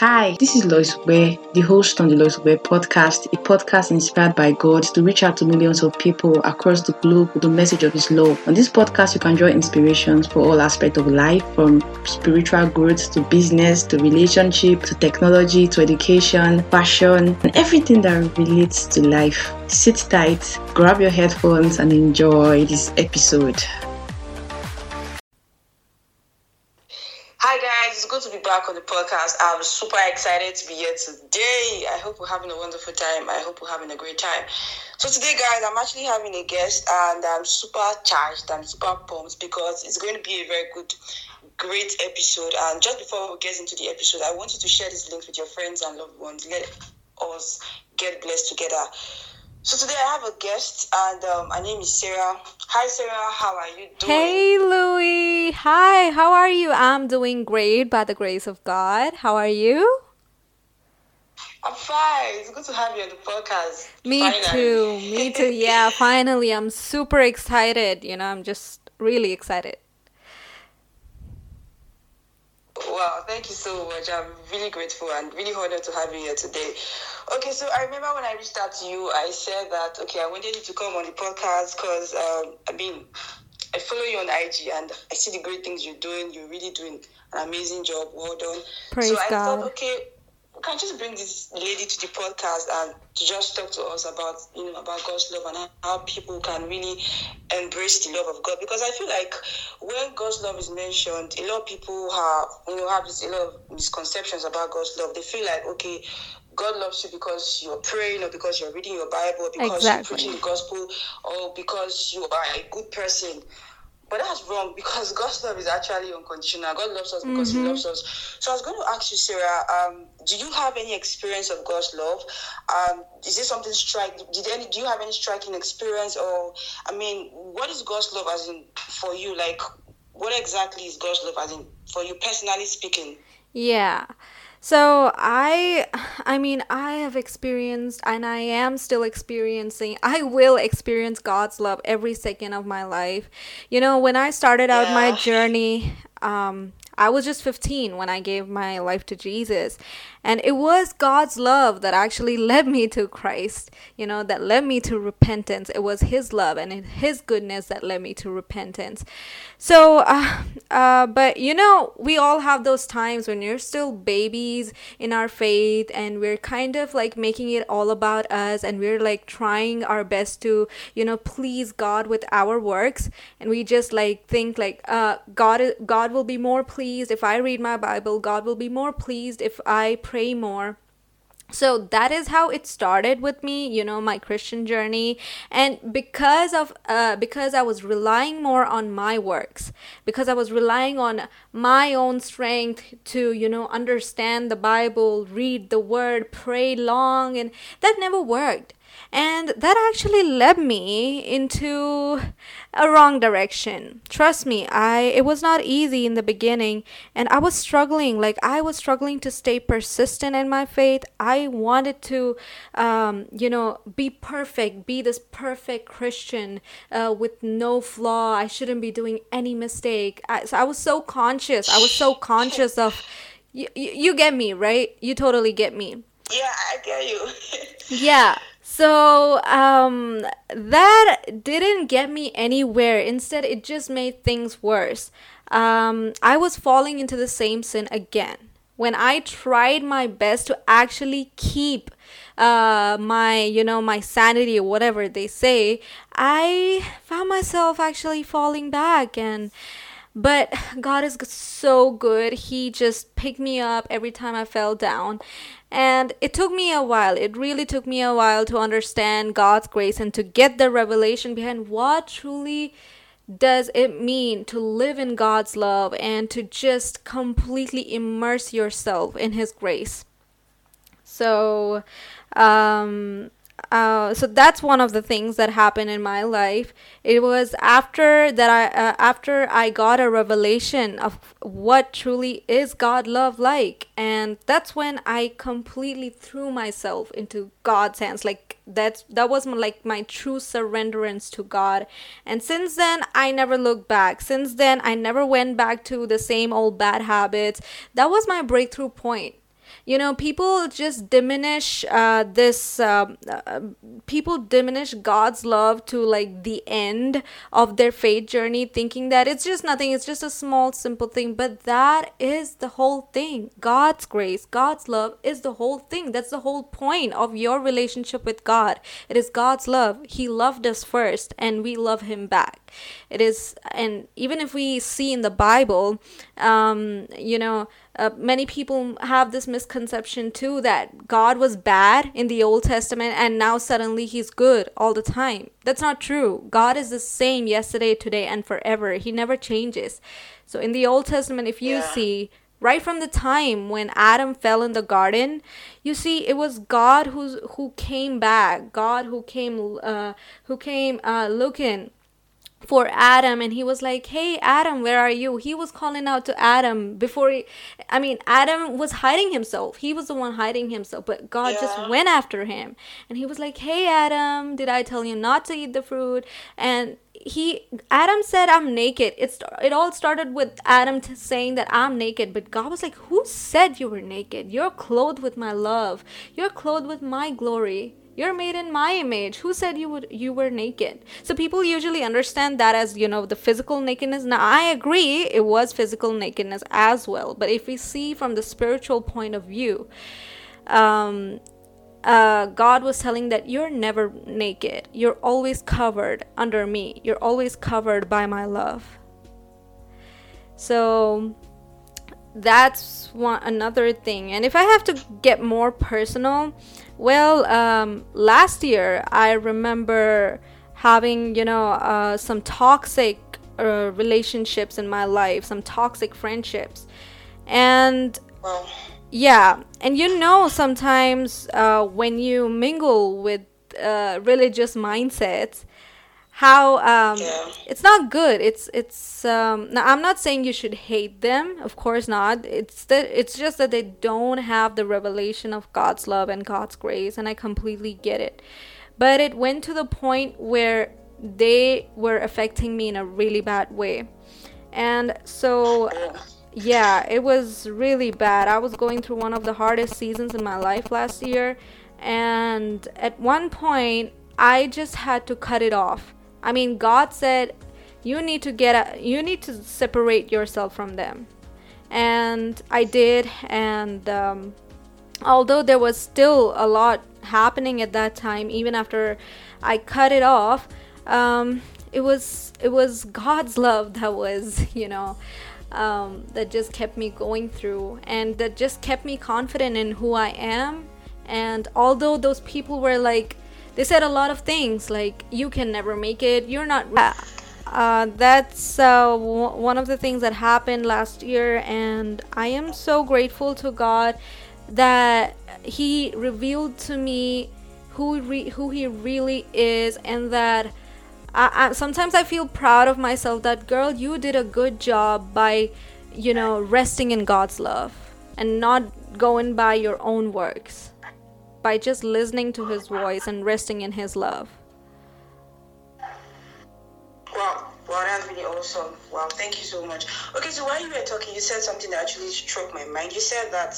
Hi, this is Lois Ware, the host on the Lois Ware podcast, a podcast inspired by God to reach out to millions of people across the globe with the message of His love. On this podcast, you can draw inspirations for all aspects of life, from spiritual growth to business to relationship to technology to education, fashion, and everything that relates to life. Sit tight, grab your headphones, and enjoy this episode. Guys, it's good to be back on the podcast. I'm super excited to be here today. I hope we're having a wonderful time. I hope we're having a great time. So today, guys, I'm actually having a guest, and I'm super charged. I'm super pumped because it's going to be a very good, great episode. And just before we get into the episode, I want you to share this link with your friends and loved ones. Let us get blessed together. So today I have a guest, and um, her name is Sarah. Hi, Sarah. How are you doing? Hey, Louie. Hi, how are you? I'm doing great by the grace of God. How are you? I'm fine. It's good to have you on the podcast. Me Finally. too. Me too. Yeah, finally. I'm super excited. You know, I'm just really excited. Wow, thank you so much. I'm really grateful and really honored to have you here today. Okay, so I remember when I reached out to you, I said that okay, I wanted you to come on the podcast because um, I mean, I follow you on IG and I see the great things you're doing. You're really doing an amazing job. Well done. Praise so I God. thought, okay, we can just bring this lady to the podcast and to just talk to us about you know about God's love and how people can really embrace the love of God because I feel like when God's love is mentioned, a lot of people have you know have this, a lot of misconceptions about God's love. They feel like okay. God loves you because you're praying, or because you're reading your Bible, or because Exactly. you're preaching the gospel, or because you are a good person. But that's wrong because God's love is actually unconditional. God loves us because He loves us. So I was going to ask you, Sarah, um, do you have any experience of God's love? Um, is this something strike? Did any? Do you have any striking experience, or I mean, what is God's love as in for you? Like, what exactly is God's love as in for you personally speaking? Yeah. So I I mean I have experienced and I am still experiencing I will experience God's love every second of my life. You know, when I started out my journey um I was just 15 when I gave my life to Jesus. And it was God's love that actually led me to Christ, you know, that led me to repentance. It was His love and His goodness that led me to repentance. So, uh, uh, but you know, we all have those times when you're still babies in our faith and we're kind of like making it all about us and we're like trying our best to, you know, please God with our works. And we just like think like, uh, God, God will be more pleased if I read my Bible. God will be more pleased if I pray more. So that is how it started with me you know my christian journey. And because of uh, because i was relying more on my works because i was relying on my own strength to you know understand the bible read the word pray long and that never worked and that actually led me into a wrong direction. Trust me i it was not easy in the beginning and i was struggling. Like i was struggling to stay persistent in my faith. I wanted to um, you know be perfect be this perfect christian uh, with no flaw. I shouldn't be doing any mistake. I, so i was so conscious. I was so conscious of you, you, you get me right? You totally get me. Yeah, I get you. yeah. So um, that didn't get me anywhere. Instead, it just made things worse. Um, I was falling into the same sin again. When I tried my best to actually keep uh, my, you know, my sanity or whatever they say, I found myself actually falling back and but God is so good. He just picked me up every time I fell down. And it took me a while. It really took me a while to understand God's grace and to get the revelation behind what truly does it mean to live in God's love and to just completely immerse yourself in His grace. So, um, uh, so that's one of the things that happened in my life. It was after that I uh, after I got a revelation of what truly is God love like, and that's when I completely threw myself into God's hands. Like that's that was my, like my true surrenderance to God. And since then, I never looked back. Since then, I never went back to the same old bad habits. That was my breakthrough point you know people just diminish uh, this um, uh, people diminish god's love to like the end of their faith journey thinking that it's just nothing it's just a small simple thing. But that is the whole thing. God's grace god's love is the whole thing. That's the whole point of your relationship with god. It is god's love. He loved us first and we love him back it is and even if we see in the bible um, you know uh, many people have this misconception too that God was bad in the Old Testament and now suddenly he's good all the time. That's not true. God is the same yesterday, today, and forever. He never changes. So in the Old Testament, if you Yeah. see right from the time when Adam fell in the garden, you see it was God who's who came back, God who came uh, who came uh, looking for Adam and he was like, "Hey Adam, where are you?" He was calling out to Adam before he I mean, Adam was hiding himself. He was the one hiding himself, but God just went after him. And he was like, "Hey Adam, did I tell you not to eat the fruit?" And he Adam said, "I'm naked." It's it all started with Adam t- saying that I'm naked, but God was like, "Who said you were naked? You're clothed with my love. You're clothed with my glory." You're made in my image. Who said you would you were naked? So people usually understand that as, you know, the physical nakedness. Now I agree it was physical nakedness as well. But if we see from the spiritual point of view, um uh, God was telling that you're never naked. You're always covered under me. You're always covered by my love. So that's one another thing. And if I have to get more personal, well, um, last year I remember having you know uh, some toxic uh, relationships in my life, some toxic friendships, and Well, yeah, and you know sometimes uh, when you mingle with uh, religious mindsets, how um, Yeah. it's not good. It's it's um, now I'm not saying you should hate them, of course not. It's that it's just that they don't have the revelation of God's love and God's grace, and I completely get it. But it went to the point where they were affecting me in a really bad way, and so yeah, it was really bad. I was going through one of the hardest seasons in my life last year, and at one point, I just had to cut it off. I mean, God said, "You need to get a, you need to separate yourself from them," and I did. And um, although there was still a lot happening at that time, even after I cut it off, um, it was it was God's love that was, you know um, that just kept me going through and that just kept me confident in who I am. And although those people were like, they said a lot of things like, you can never make it, you're not. Uh, that's uh, w- one of the things that happened last year, and I am so grateful to God that He revealed to me who re- who He really is, and that I, I sometimes I feel proud of myself that girl you did a good job by you know resting in God's love and not going by your own works by just listening to his voice and resting in his love Wow, wow, that's really awesome. Wow, thank you so much. Okay, so while you were talking, you said something that actually struck my mind. You said that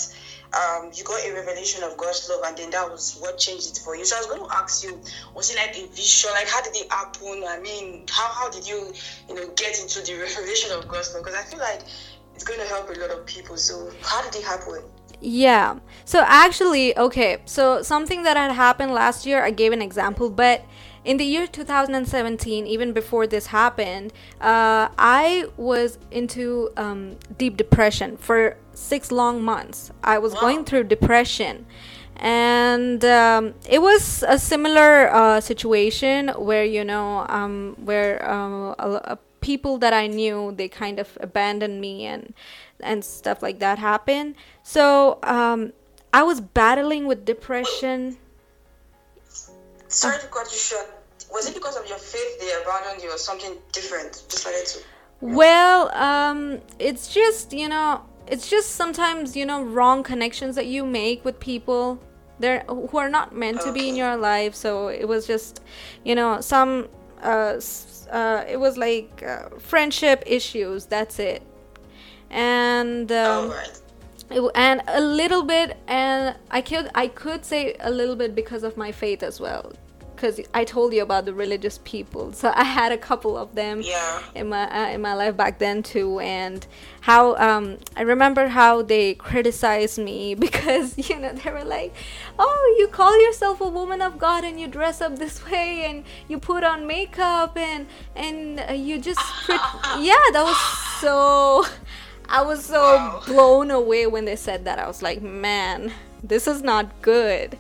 um, you got a revelation of God's love, and then that was what changed it for you. So I was going to ask you, was it like a vision? Like, how did it happen? I mean, how how did you, you know, get into the revelation of God's love? Because I feel like it's going to help a lot of people. So how did it happen? Yeah. So actually, okay. So something that had happened last year, I gave an example, but in the year 2017, even before this happened, uh, I was into um, deep depression for six long months. I was going through depression. And um, it was a similar uh, situation where, you know, um, where um, a, a people that I knew, they kind of abandoned me and and stuff like that happened. So um, I was battling with depression. Sorry to cut you short. Was it because of your faith they abandoned you or something different? Wanted to. Well, um, it's just you know, it's just sometimes you know wrong connections that you make with people. They're who are not meant to be in your life. So it was just, you know, some. Uh, uh, it was like uh, friendship issues. That's it. And um, All right. it, and a little bit and i could i could say a little bit because of my faith as well because I told you about the religious people. So I had a couple of them Yeah. in my uh, in my life back then too, and how um, I remember how they criticized me because you know they were like, "Oh, you call yourself a woman of God and you dress up this way and you put on makeup and and uh, you just yeah, that was so." I was so Wow. blown away when they said that. I was like, man, this is not good.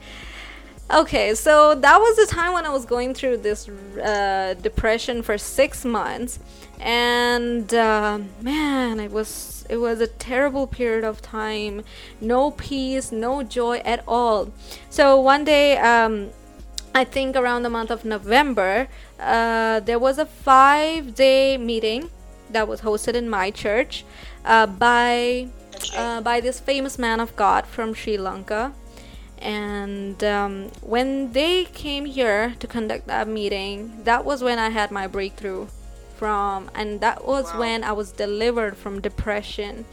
Okay, so that was the time when I was going through this uh, depression for six months, and uh, man, it was it was a terrible period of time. No peace, no joy at all. So one day, um, I think around the month of November, uh, there was a five day meeting that was hosted in my church uh, by uh, by this famous man of God from Sri Lanka. And um, when they came here to conduct that meeting, that was when I had my breakthrough from, and that was Wow. when I was delivered from depression.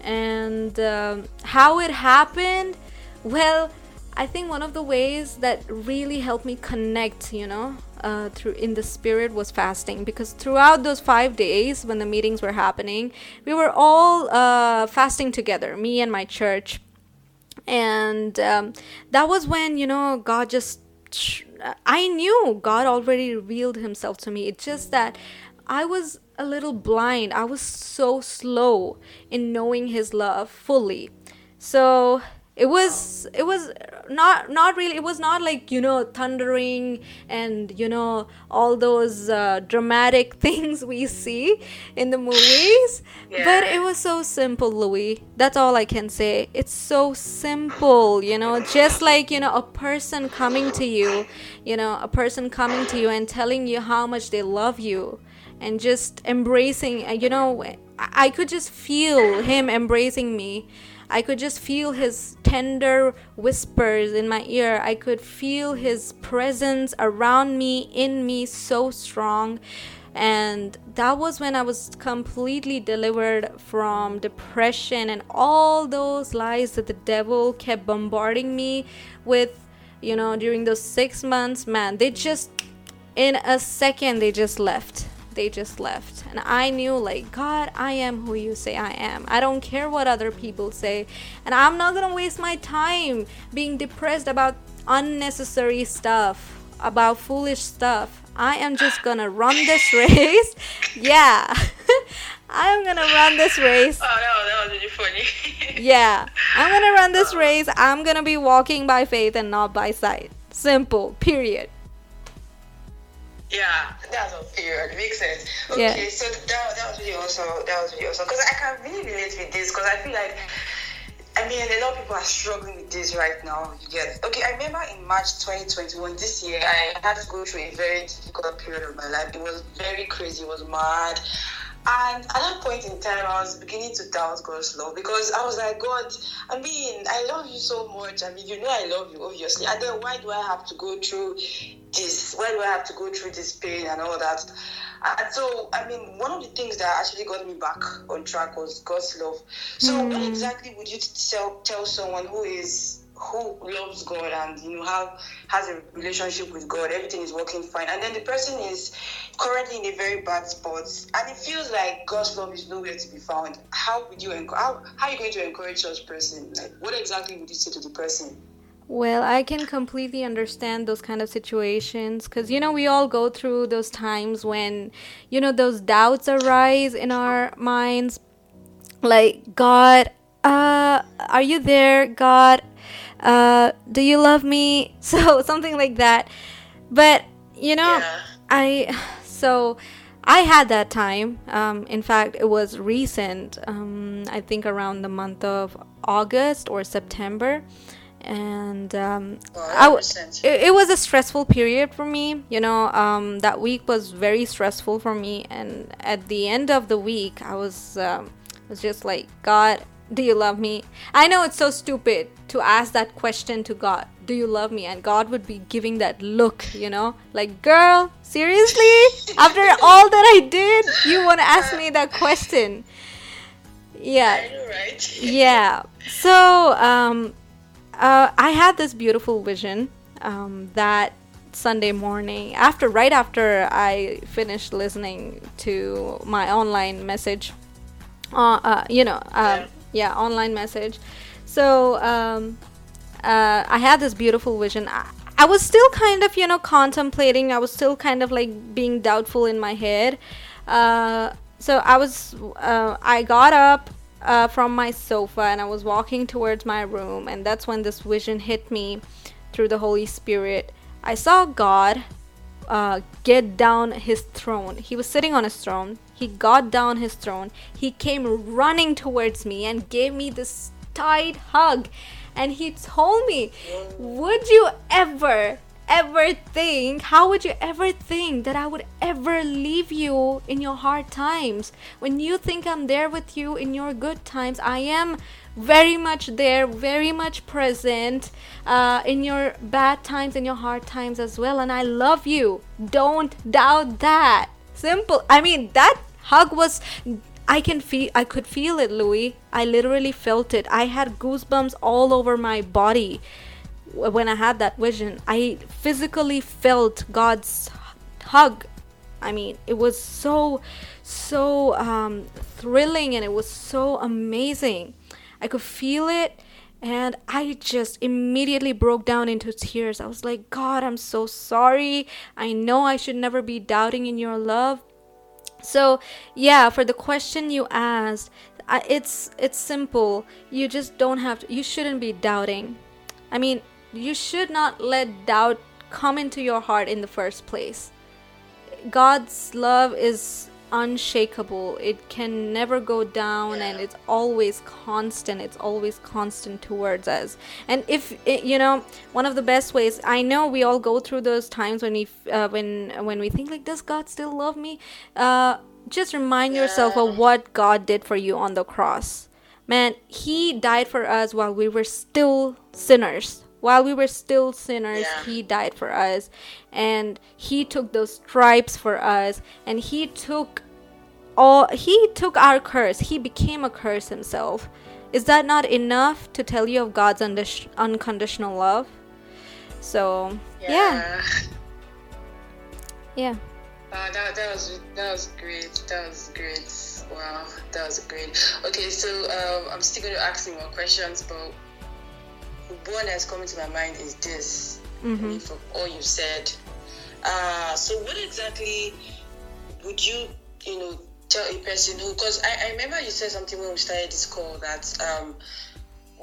And um, how it happened, well, I think one of the ways that really helped me connect, you know, uh, through in the spirit was fasting because throughout those five days when the meetings were happening, we were all uh, fasting together, me and my church, and um, that was when you know God just. I knew God already revealed Himself to me. It's just that I was a little blind. I was so slow in knowing His love fully. So it was it was not not really it was not like you know thundering and you know all those uh, dramatic things we see in the movies. But it was so simple louis. That's all i can say. It's so simple you know just like you know a person coming to you you know a person coming to you and telling you how much they love you and just embracing you know i could just feel him embracing me I could just feel his tender whispers in my ear. I could feel his presence around me, in me, so strong. And that was when I was completely delivered from depression and all those lies that the devil kept bombarding me with, you know, during those six months. Man, they just, in a second, they just left they just left. And i knew like god i am who you say i am. I don't care what other people say. And i'm not gonna waste my time being depressed about unnecessary stuff about foolish stuff. I am just gonna run this race. Yeah. I'm gonna run this race. Oh, that was, that was really funny. yeah. I'm gonna run this oh. race. I'm gonna be walking by faith and not by sight. Simple period Yeah, that's a period. Makes sense. Yeah. Okay, so that, that was really awesome. That was really awesome. Because I can really relate with this. Because I feel like, I mean, a lot of people are struggling with this right now. You get Okay, I remember in March 2021, this year, I had to go through a very difficult period of my life. It was very crazy. It was mad. And at that point in time, I was beginning to doubt God's love because I was like, God, I mean, I love you so much. I mean, you know, I love you, obviously. And then why do I have to go through this? Why do I have to go through this pain and all that? And so, I mean, one of the things that actually got me back on track was God's love. So, what mm. exactly would you tell tell someone who is who loves God and you know have has a relationship with God, everything is working fine, and then the person is currently in a very bad spot, and it feels like God's love is nowhere to be found. How would you how how are you going to encourage such person? Like, what exactly would you say to the person? Well, I can completely understand those kind of situations because, you know, we all go through those times when, you know, those doubts arise in our minds. Like, God, uh, are you there? God, uh, do you love me? So, something like that. But, you know, Yeah. I, so I had that time. Um, in fact, it was recent, um, I think around the month of August or September and um, Wow, I w- 100%. it, it was a stressful period for me you know um, that week was very stressful for me and at the end of the week i was um, was just like god do you love me i know it's so stupid to ask that question to god do you love me and god would be giving that look you know like girl seriously after all that i did you want to ask me that question yeah. Know, right? yeah. So um, uh, I had this beautiful vision um, that Sunday morning after right after I finished listening to my online message. Uh, uh, you know, um, Yeah. online message. So um, uh, I had this beautiful vision. I, I was still kind of, you know, contemplating. I was still kind of like being doubtful in my head. Uh, so I was, uh, I got up uh, from my sofa and I was walking towards my room, and that's when this vision hit me through the Holy Spirit. I saw God uh, get down his throne. He was sitting on his throne. He got down his throne. He came running towards me and gave me this tight hug. And he told me, Would you ever, ever think, how would you ever think that I would ever leave you in your hard times? When you think I'm there with you in your good times, I am very much there, very much present uh, in your bad times, in your hard times as well. And I love you. Don't doubt that. Simple. I mean, that hug was. I can feel. I could feel it, Louis. I literally felt it. I had goosebumps all over my body when I had that vision. I physically felt God's hug. I mean, it was so, so um, thrilling and it was so amazing. I could feel it and I just immediately broke down into tears. I was like, God, I'm so sorry. I know I should never be doubting in your love. So, yeah, for the question you asked, it's it's simple. You just don't have to you shouldn't be doubting. I mean, you should not let doubt come into your heart in the first place. God's love is unshakable. It can never go down and it's always constant. It's always constant towards us. And if it, you know, one of the best ways I know we all go through those times when we uh, when when we think like does God still love me? Uh just remind yourself of what God did for you on the cross. Man, he died for us while we were still sinners while we were still sinners Yeah. he died for us and he took those stripes for us and he took all he took our curse he became a curse himself is that not enough to tell you of god's undish- unconditional love so yeah yeah Uh, that, that was that was great. That was great. Wow, that was great. Okay, so um, I'm still going to ask you more questions, but one that's coming to my mind is this. I mean, from all you said. Uh, so what exactly would you, you know, tell a person who? Because I, I remember you said something when we started this call that um,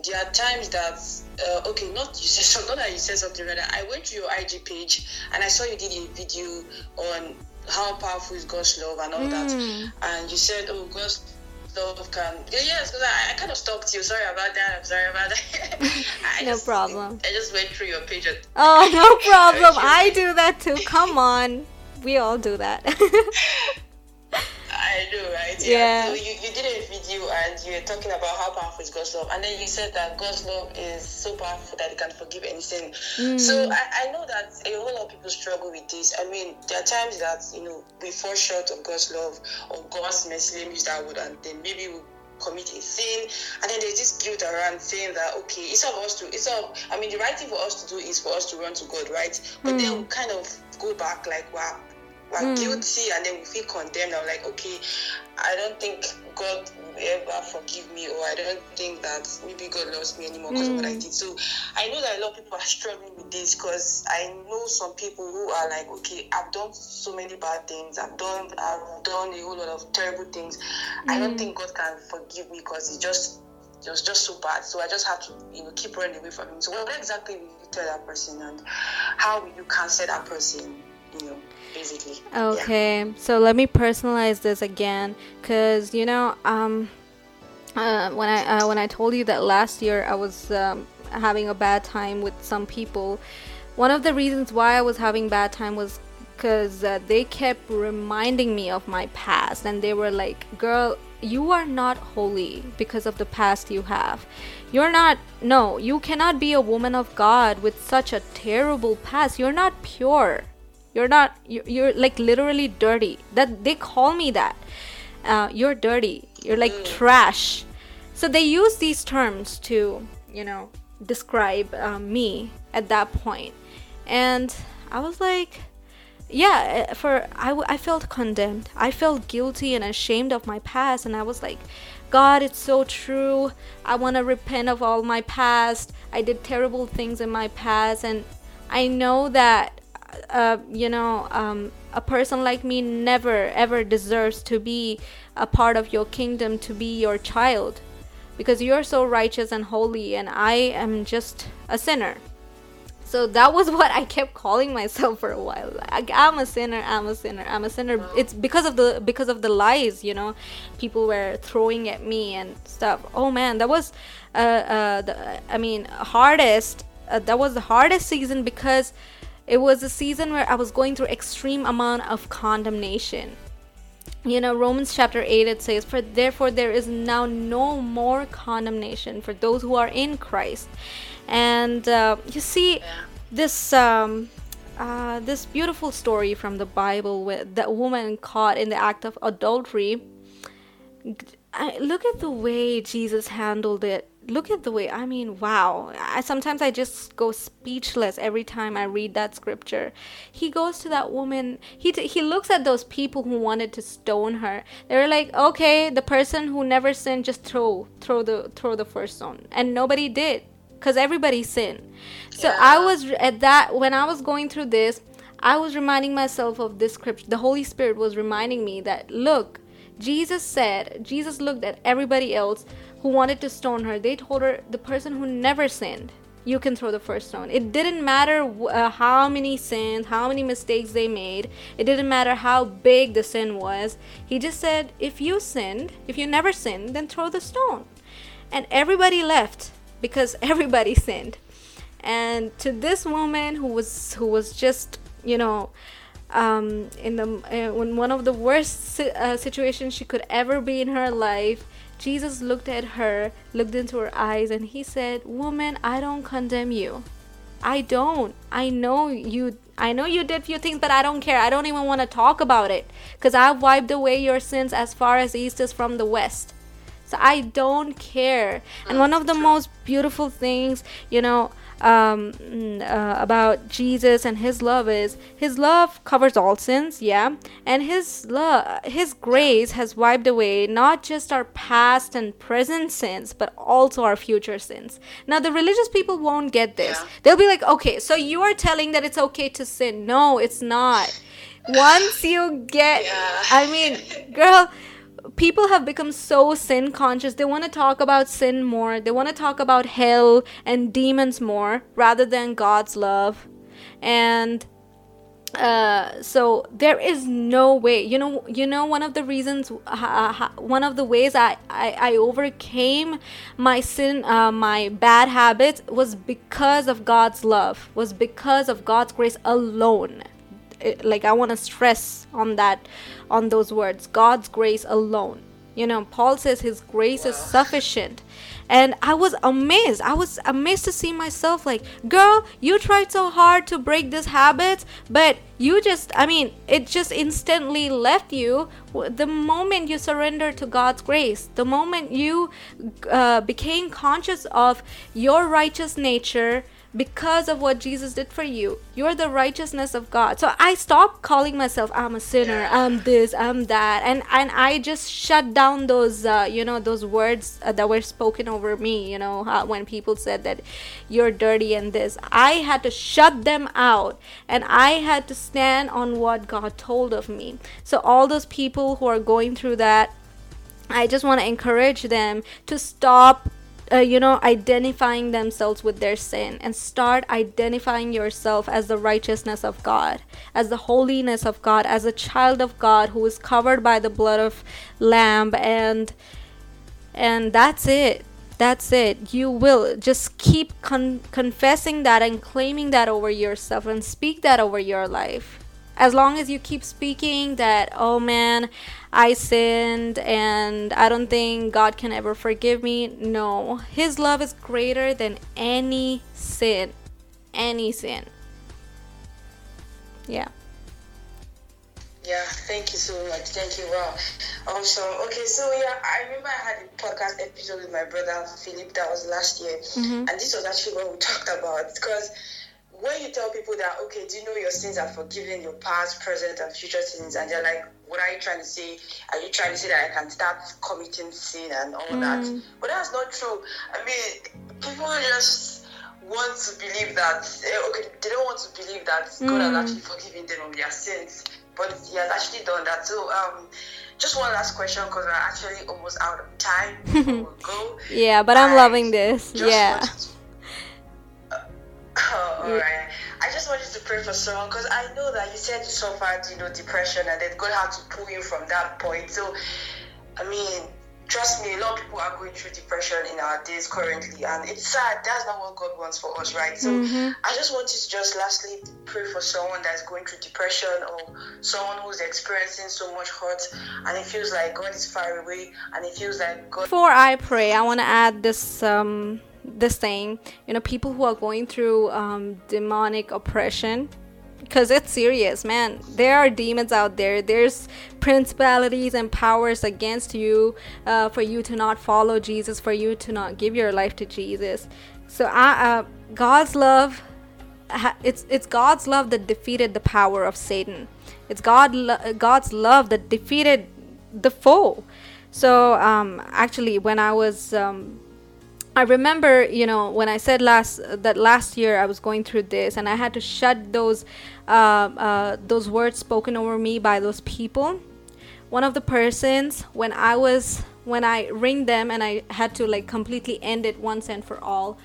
there are times that uh, okay, not you said something, not that you said something rather. I went to your IG page and I saw you did a video on how powerful is God's love and all that, and you said, oh, God's love can yes, because I, I kind of stopped you. Sorry about that. I'm sorry about that. No just- problem. I just went through your page. Oh no problem i do that too come on we all do that I know, right? Yeah. So you, you did a video and you were talking about how powerful is God's love, and then you said that God's love is so powerful that it can forgive any sin. Hmm. So I, I know that a whole lot of people struggle with this. I mean, there are times that you know we fall short of God's love or God's mercy. Let me use that word, and then maybe we commit a sin, and then there's this guilt around saying that okay, it's up us to. It's up. I mean, the right thing for us to do is for us to run to God, right? But hmm. then we kind of go back like wow we're hmm. guilty and then we feel condemned. I'm like, okay, I don't think God will ever forgive me, or I don't think that maybe God loves me anymore because of what I hmm. did. So I know that a lot of people are struggling with this because I know some people who are like, okay, I've done so many bad things, I've done, I've done a whole lot of terrible things. I don't hmm. think God can forgive me because it's just it was just so bad. So I just have to, you know, keep running away from him. So what exactly will you tell that person and how will you counsel that person, you know, basically? Yeah. Okay, so let me personalize this again, cause you know, um, uh, when I uh, when I told you that last year I was um, having a bad time with some people, one of the reasons why I was having bad time was because uh, they kept reminding me of my past, and they were like, "Girl, you are not holy because of the past you have. You're not. No, you cannot be a woman of God with such a terrible past. You're not pure." You're not you're, you're like literally dirty that they call me that uh, you're dirty you're like trash So they use these terms to, you know, describe um, me at that point. And I was like, yeah, eh, for I, I felt condemned. I felt guilty and ashamed of my past. And I was like, God, it's so true. I want to repent of all my past. I did terrible things in my past. And I know that, uh, you know, um, a person like me never ever deserves to be a part of your kingdom, to be your child. Because you're so righteous and holy, and I am just a sinner. So that was what I kept calling myself for a while. Like, I'm a sinner. I'm a sinner. I'm a sinner. It's because of the because of the lies, you know, people were throwing at me and stuff. Oh man, that was, uh, uh, the, I mean, hardest. Uh, that was the hardest season because it was a season where I was going through extreme amount of condemnation. You know, Romans chapter 8 it says, For therefore there is now no more condemnation for those who are in Christ and uh, you see this um, uh, this beautiful story from the Bible with the woman caught in the act of adultery. I, look at the way Jesus handled it. Look at the way. I mean, wow. I sometimes I just go speechless every time I read that scripture. He goes to that woman. He t- he looks at those people who wanted to stone her. They're like, okay, the person who never sinned, just throw throw the throw the first stone, and nobody did because everybody sinned. So yeah. I was at that when I was going through this, I was reminding myself of this scripture. The Holy Spirit was reminding me that look, Jesus said, Jesus looked at everybody else who wanted to stone her. They told her, the person who never sinned, you can throw the first stone. It didn't matter uh, how many sins, how many mistakes they made. It didn't matter how big the sin was. He just said, if you sinned, if you never sinned, then throw the stone. And everybody left because everybody sinned and to this woman who was who was just you know um, in the uh, in one of the worst uh, situations she could ever be in her life jesus looked at her looked into her eyes and he said woman i don't condemn you. I don't. I know you i know you did few things but i don't care. I don't even want to talk about it because i've wiped away your sins as far as east is from the west. So I don't care. And one of the most beautiful things, you know, um, mm, uh, about Jesus and His love is His love covers all sins, yeah, and His love, His grace has wiped away not just our past and present sins, but also our future sins. Now, the religious people won't get this. Yeah. They'll be like, okay, so you are telling that it's okay to sin? No, it's not. Once you get, yeah. I mean, girl people have become so sin conscious. They want to talk about sin more. They want to talk about hell and demons more rather than God's love. And uh, so there is no way you know you know one of the reasons uh, one of the ways I, I, I overcame my sin uh, my bad habits was because of god's love was because of god's grace alone like i want to stress on that on those words god's grace alone. You know paul says his grace is sufficient. And i was amazed i was amazed to see myself like girl you tried so hard to break this habit but you just i mean it just instantly left you the moment you surrendered to god's grace the moment you uh, became conscious of your righteous nature because of what Jesus did for you. You're the righteousness of God. So I stopped calling myself I'm a sinner, I'm this, I'm that, and and I just shut down those uh, you know those words uh, that were spoken over me. You know how, when people said that you're dirty and this, I had to shut them out, and I had to stand on what God told of me. So all those people who are going through that. I just want to encourage them to stop uh, you know, identifying themselves with their sin and start identifying yourself as the righteousness of God, as the holiness of God, as a child of God who is covered by the blood of lamb and and that's it. That's it. You will just keep con- confessing that and claiming that over yourself and speak that over your life. As long as you keep speaking that, oh man, I sinned and I don't think God can ever forgive me. No, His love is greater than any sin. Any sin. Yeah. Yeah, thank you so much. Thank you. Wow. Awesome. Okay, so yeah, I remember I had a podcast episode with my brother Philip that was last year. Mhm. And this was actually what we talked about because when you tell people that, okay, do you know your sins are forgiven, your past, present, and future sins, and they're like, what are you trying to say? Are you trying to say that I can start committing sin and all that? Mm. But that's not true. I mean, people just want to believe that, eh, okay, they don't want to believe that God has Mm. actually forgiven them of their sins, but He has actually done that. So, um, just one last question because we're actually almost out of time go. Yeah, but I'm I loving this. Yeah. Wanted all right. I just wanted to pray for someone because I know that you said you suffered, you know, depression, and that God had to pull you from that point. So, I mean, trust me, a lot of people are going through depression in our days currently, and it's sad. That's not what God wants for us, right? So, Mhm. I just want you to just lastly pray for someone that's going through depression or someone who's experiencing so much hurt, and it feels like God is far away, and it feels like God. Before I pray, I want to add this um this thing. You know, people who are going through um demonic oppression because it's serious, man. There are demons out there. There's principalities and powers against you uh, for you to not follow Jesus, for you to not give your life to Jesus. So, uh, God's love it's it's God's love that defeated the power of Satan. It's God lo- God's love that defeated the foe. So um, actually, when I was um, I remember, you know, when I said last that last year I was going through this, and I had to shut those uh, uh, those words spoken over me by those people. One of the persons, when I was when I ring them and I had to like completely end it once and for all,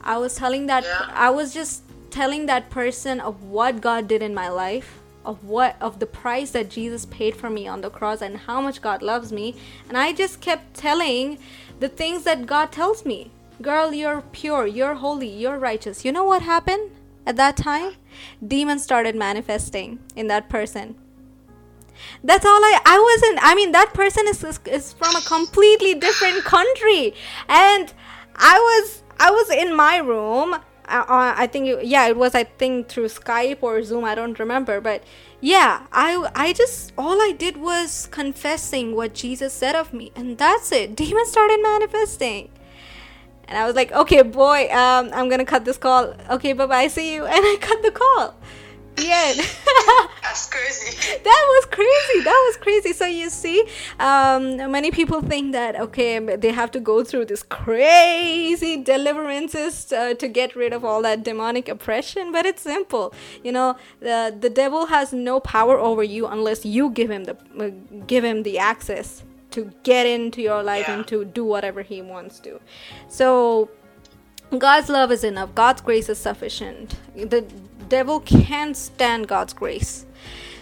I was telling that Yeah. I was just telling that person of what God did in my life, of what of the price that Jesus paid for me on the cross and how much God loves me, and I just kept telling the things that God tells me. Girl, you're pure, you're holy, you're righteous. You know what happened at that time? Demons started manifesting in that person. That's all I I wasn't I mean that person is is, from a completely different country and I was I was in my room I think it, yeah it was I think through Skype or Zoom I don't remember but yeah I I just all I did was confessing what Jesus said of me and that's it. Demons started manifesting. And I was like okay boy um I'm gonna cut this call. Okay bye bye see you. And I cut the call the end That's crazy. that was crazy that was crazy so you see um, many people think that okay they have to go through this crazy deliverances uh, to get rid of all that demonic oppression but it's simple you know the the devil has no power over you unless you give him the uh, give him the access to get into your life Yeah. and to do whatever he wants to so God's love is enough. God's grace is sufficient. The devil can't stand God's grace.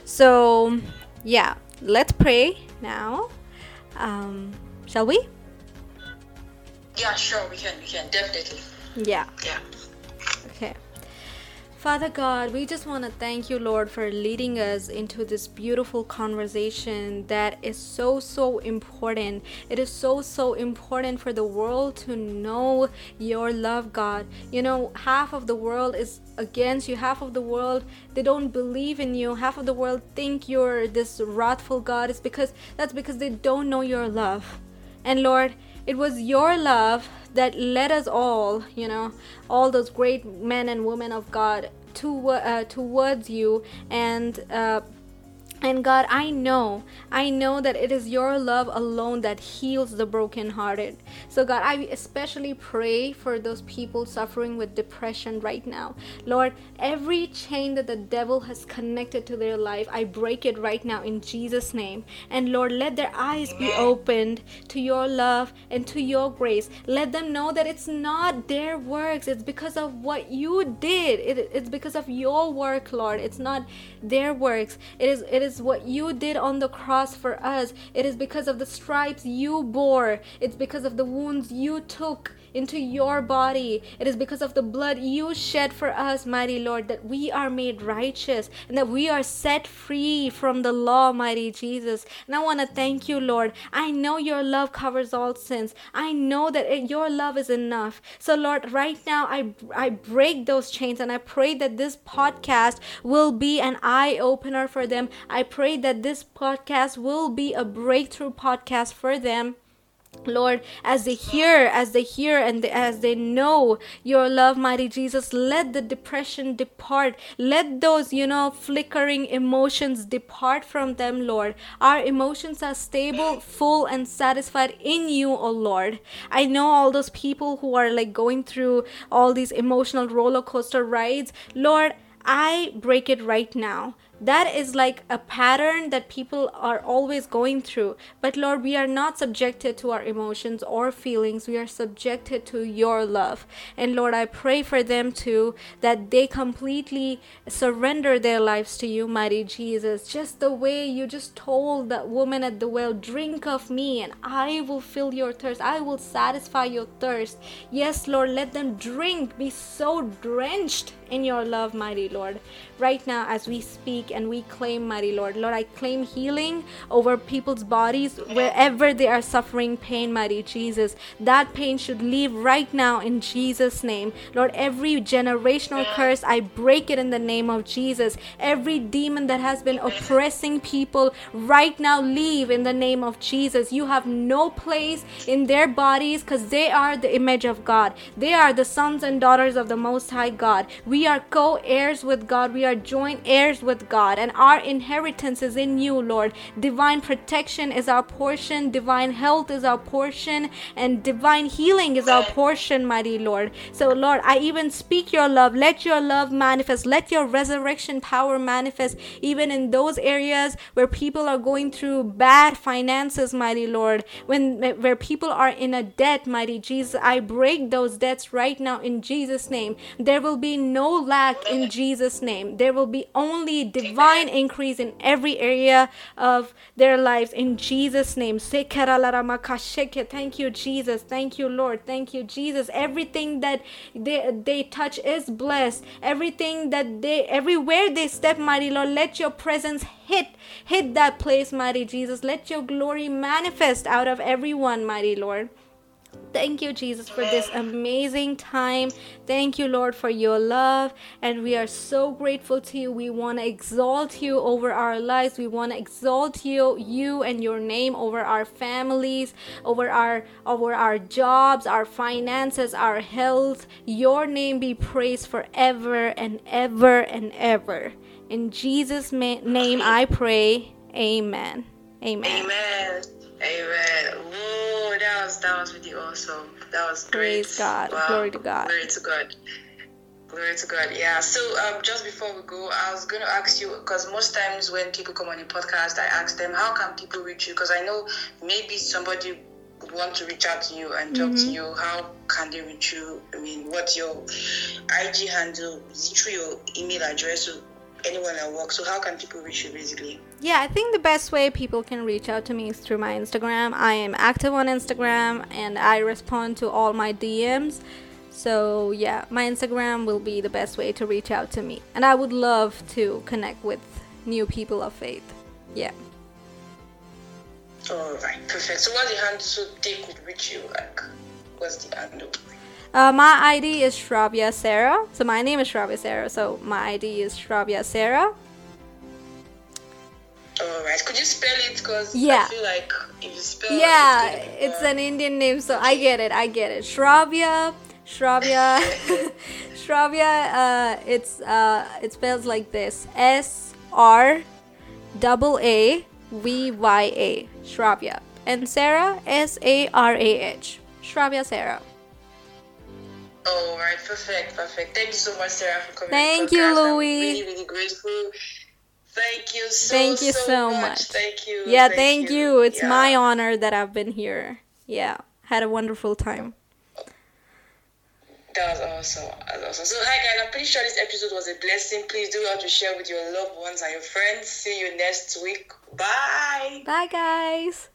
So, yeah, let's pray now. Um, shall we? Yeah, sure, we can, we can, definitely. Yeah. Yeah. Okay. Father God, we just want to thank you, Lord, for leading us into this beautiful conversation that is so, so important. It is so, so important for the world to know your love, God. You know, half of the world is against you, half of the world, they don't believe in you, half of the world think you're this wrathful God. It's because that's because they don't know your love. And Lord, it was your love that led us all, you know, all those great men and women of God to uh, towards you and uh, and God, I know, I know that it is your love alone that heals the brokenhearted. So, God, I especially pray for those people suffering with depression right now. Lord, every chain that the devil has connected to their life, I break it right now in Jesus' name. And Lord, let their eyes be opened to your love and to your grace. Let them know that it's not their works, it's because of what you did. It, it's because of your work, Lord. It's not their works. It is it is what you did on the cross for us. It is because of the stripes you bore. It's because of the wounds you took into your body. It is because of the blood you shed for us, mighty Lord, that we are made righteous and that we are set free from the law, mighty Jesus. And I want to thank you, Lord. I know your love covers all sins. I know that it, your love is enough. So, Lord, right now I, I break those chains and I pray that this podcast will be an eye opener for them. I pray that this podcast will be a breakthrough podcast for them. Lord, as they hear, as they hear, and as they know your love, mighty Jesus, let the depression depart. Let those, you know, flickering emotions depart from them, Lord. Our emotions are stable, full, and satisfied in you, O Lord. I know all those people who are like going through all these emotional roller coaster rides. Lord, I break it right now that is like a pattern that people are always going through. But lord we are not subjected to our emotions or feelings. We are subjected to your love. And lord i pray for them too that they completely surrender their lives to you mighty jesus. Just the way you just told that woman at the well drink of me and i will fill your thirst. I will satisfy your thirst. Yes lord let them drink be so drenched in your love mighty lord right now as we speak and we claim, mighty Lord. Lord, I claim healing over people's bodies wherever they are suffering pain, mighty Jesus. That pain should leave right now in Jesus' name. Lord, every generational curse, I break it in the name of Jesus. Every demon that has been oppressing people right now, leave in the name of Jesus. You have no place in their bodies because they are the image of God. They are the sons and daughters of the Most High God. We are co heirs with God. We are joint heirs with. God, and our inheritance is in you, Lord. Divine protection is our portion, divine health is our portion, and divine healing is our portion, mighty Lord. So, Lord, I even speak your love. Let your love manifest. Let your resurrection power manifest, even in those areas where people are going through bad finances, mighty Lord. When where people are in a debt, mighty Jesus, I break those debts right now in Jesus' name. There will be no lack in Jesus' name. There will be only divine divine increase in every area of their lives in Jesus' name. Thank you, Jesus. Thank you, Lord. Thank you, Jesus. Everything that they, they touch is blessed. Everything that they, everywhere they step, mighty Lord, let your presence hit, hit that place, mighty Jesus. Let your glory manifest out of everyone, mighty Lord. Thank you, Jesus, for this amazing time. Thank you, Lord, for your love. And we are so grateful to you. We want to exalt you over our lives. We want to exalt you, you and your name over our families, over our over our jobs, our finances, our health. Your name be praised forever and ever and ever. In Jesus' name I pray. Amen. Amen. Amen. Amen. Whoa, that was that was really awesome. That was great. Praise God. Wow. Glory to God. Glory to God. Glory to God. Yeah. So um, just before we go, I was going to ask you because most times when people come on your podcast, I ask them, "How can people reach you?" Because I know maybe somebody would want to reach out to you and talk mm-hmm. to you. How can they reach you? I mean, what's your IG handle? Is it through your email address? So anyone at work. So how can people reach you basically? Yeah, I think the best way people can reach out to me is through my Instagram. I am active on Instagram and I respond to all my DMs. So yeah, my Instagram will be the best way to reach out to me. And I would love to connect with new people of faith. Yeah. Alright, perfect. So what's the handle so they could reach you? Like what's the handle? Uh, my ID is Sraavya Sarah. So my name is Sraavya Sarah. So my ID is Sraavya Sarah. Alright, could you spell it? Because yeah. I feel like if you spell yeah, it, it's an Indian name, so I get it. I get it. Sraavya, Sraavya, Sraavya. Uh, it's uh, it spells like this: S R double A V Y A. Sraavya, and Sarah S A R A H. Sraavya Sarah. All right, perfect, perfect. Thank you so much, Sarah, for coming. Thank you, Louis. I'm really, really grateful. Thank you so, much. thank you so, so much. much. Thank you. Yeah, thank, thank you. you. It's yeah. my honor that I've been here. Yeah, had a wonderful time. That was awesome. That was awesome. So, hi guys, I'm pretty sure this episode was a blessing. Please do want to share with your loved ones and your friends. See you next week. Bye. Bye, guys.